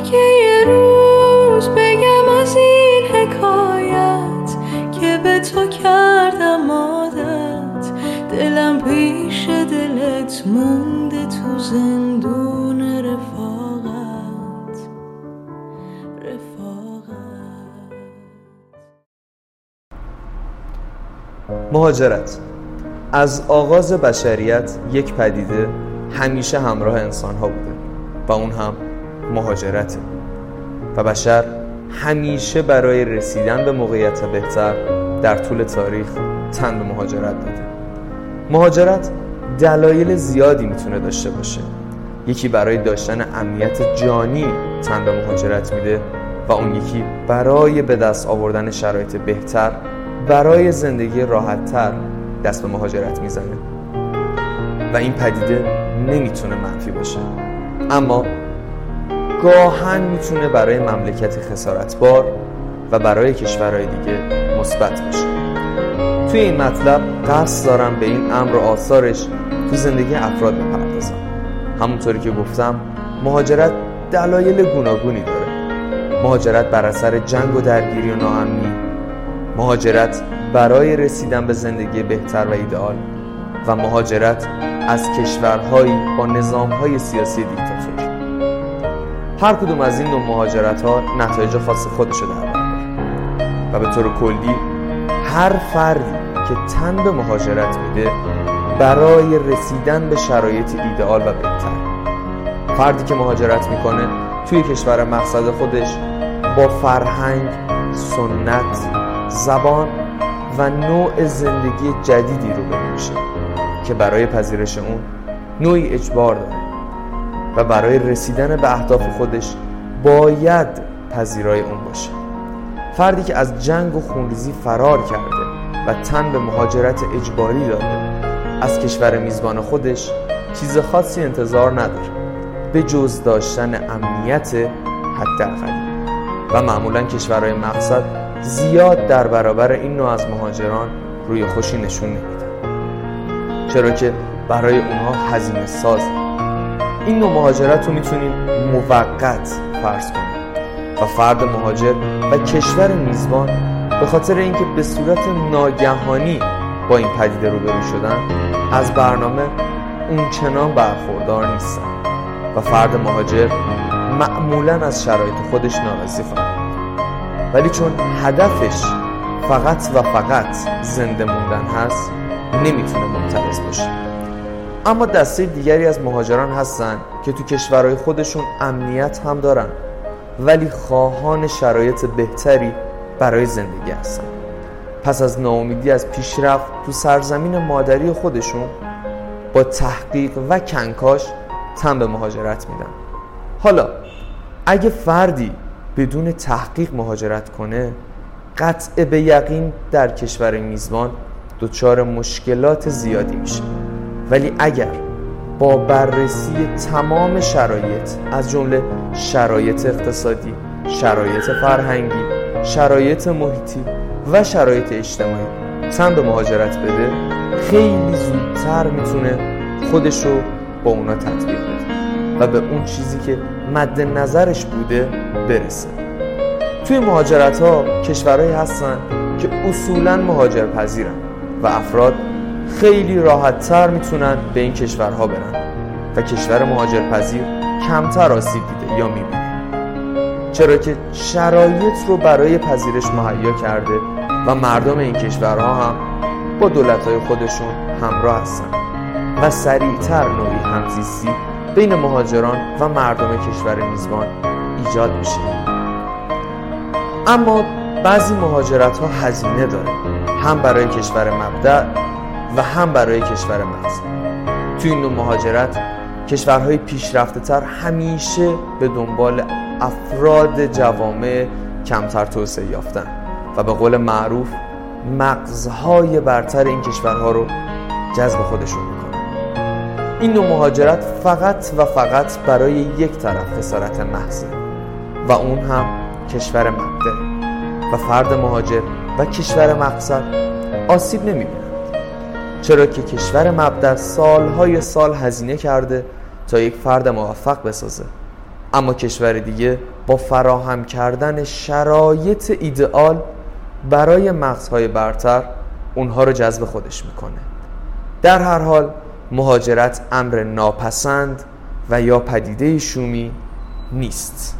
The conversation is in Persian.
اگه یه روز بگم از این حکایت که به تو کردم عادت. دلم پیش دلت مونده تو زندون رفاقت. رفاقت. مهاجرت. از آغاز بشریت یک پدیده همیشه همراه انسان ها بوده و اون هم مهاجرته و بشر همیشه برای رسیدن به موقعیت بهتر در طول تاریخ تن به مهاجرت داده. مهاجرت دلایل زیادی می‌تونه داشته باشه. یکی برای داشتن امنیت جانی تن به مهاجرت میده و اون یکی برای به دست آوردن شرایط بهتر برای زندگی راحتتر دست به مهاجرت می‌زنه. و این پدیده نمی‌تونه منفی باشه. اما گاهن می‌تونه برای مملکت خسارتبار و برای کشورهای دیگه مثبت باشه. توی این مطلب قصد دارم به این امر و آثارش تو زندگی افراد بپردازم. همونطوری که گفتم مهاجرت دلایل گوناگونی داره. مهاجرت بر اثر جنگ و درگیری و ناامنی. مهاجرت برای رسیدن به زندگی بهتر و ایدئال. و مهاجرت از کشورهایی با نظامهای سیاسی دیکتاتوری هر کدوم از این نوع مهاجرت ها نتایج خاص خودشو در بر و به طور کلی هر فردی که تن به مهاجرت میده برای رسیدن به شرایط ایدئال و بهتر. فردی که مهاجرت می‌کنه توی کشور مقصد خودش با فرهنگ، سنت، زبان و نوع زندگی جدیدی رو میشه که برای پذیرش اون نوعی اجبار داره. و برای رسیدن به اهداف خودش باید پذیرای اون باشه. فردی که از جنگ و خونریزی فرار کرده و تن به مهاجرت اجباری داده از کشور میزبان خودش چیز خاصی انتظار نداره. به جز داشتن امنیت حداقلی و معمولا کشورهای مقصد زیاد در برابر این نوع از مهاجران روی خوشی نشون نمیدن. چرا که برای اونها هزینه ساز. این نوع مهاجرت رو می‌تونیم موقت فرض کنیم. و فرد مهاجر و کشور میزبان به خاطر اینکه به صورت ناگهانی با این پدیده روبرو شدن از برنامه اونچنان برخوردار نیستن. و فرد مهاجر معمولا از شرایط خودش ناراضی خواهد ولی چون هدفش فقط و فقط زنده موندن هست نمی‌تونه مبترز باشه. اما دسته دیگری از مهاجران هستن که تو کشورهای خودشون امنیت هم دارن ولی خواهان شرایط بهتری برای زندگی هستن. پس از ناامیدی از پیشرفت تو سرزمین مادری خودشون با تحقیق و کنکاش تن به مهاجرت میدن. حالا اگه فردی بدون تحقیق مهاجرت کنه قطع به یقین در کشور میزبان دچار مشکلات زیادی میشه. ولی اگر با بررسی تمام شرایط از جمله شرایط اقتصادی، شرایط فرهنگی، شرایط محیطی و شرایط اجتماعی تن به مهاجرت بده خیلی زودتر می‌تونه خودشو با اونا تطبیق بده و به اون چیزی که مد نظرش بوده برسه. توی مهاجرت ها کشورهایی هستن که اصولا مهاجر پذیرن و افراد خیلی راحت تر می‌تونن به این کشورها برن و کشور مهاجر پذیر کمتر آسیب دیده یا می‌بینه. چرا که شرایط رو برای پذیرش مهیا کرده و مردم این کشورها هم با دولتهای خودشون همراه هستن و سریعتر نوعی همزیستی بین مهاجران و مردم کشور میزبان ایجاد میشه. اما بعضی مهاجرت ها هزینه داره هم برای کشور مبدع و هم برای کشور مقصد توی این نوع مهاجرت کشورهای پیشرفته تر همیشه به دنبال افراد جوامع کمتر توسعه یافتن و به قول معروف مغزهای برتر این کشورها رو جذب خودشون می‌کنن. این نوع مهاجرت فقط و فقط برای یک طرف خسارت محضه و اون هم کشور مبدع و فرد مهاجر و کشور مقصد آسیب نمی‌بینند چرا که کشور مبدع سالهای سال هزینه کرده تا یک فرد موفق بسازه. اما کشور دیگه با فراهم کردن شرایط ایدئال برای مغزهای برتر اونها رو جذب خودش می‌کنه. در هر حال مهاجرت امر ناپسند و یا پدیده شومی نیست.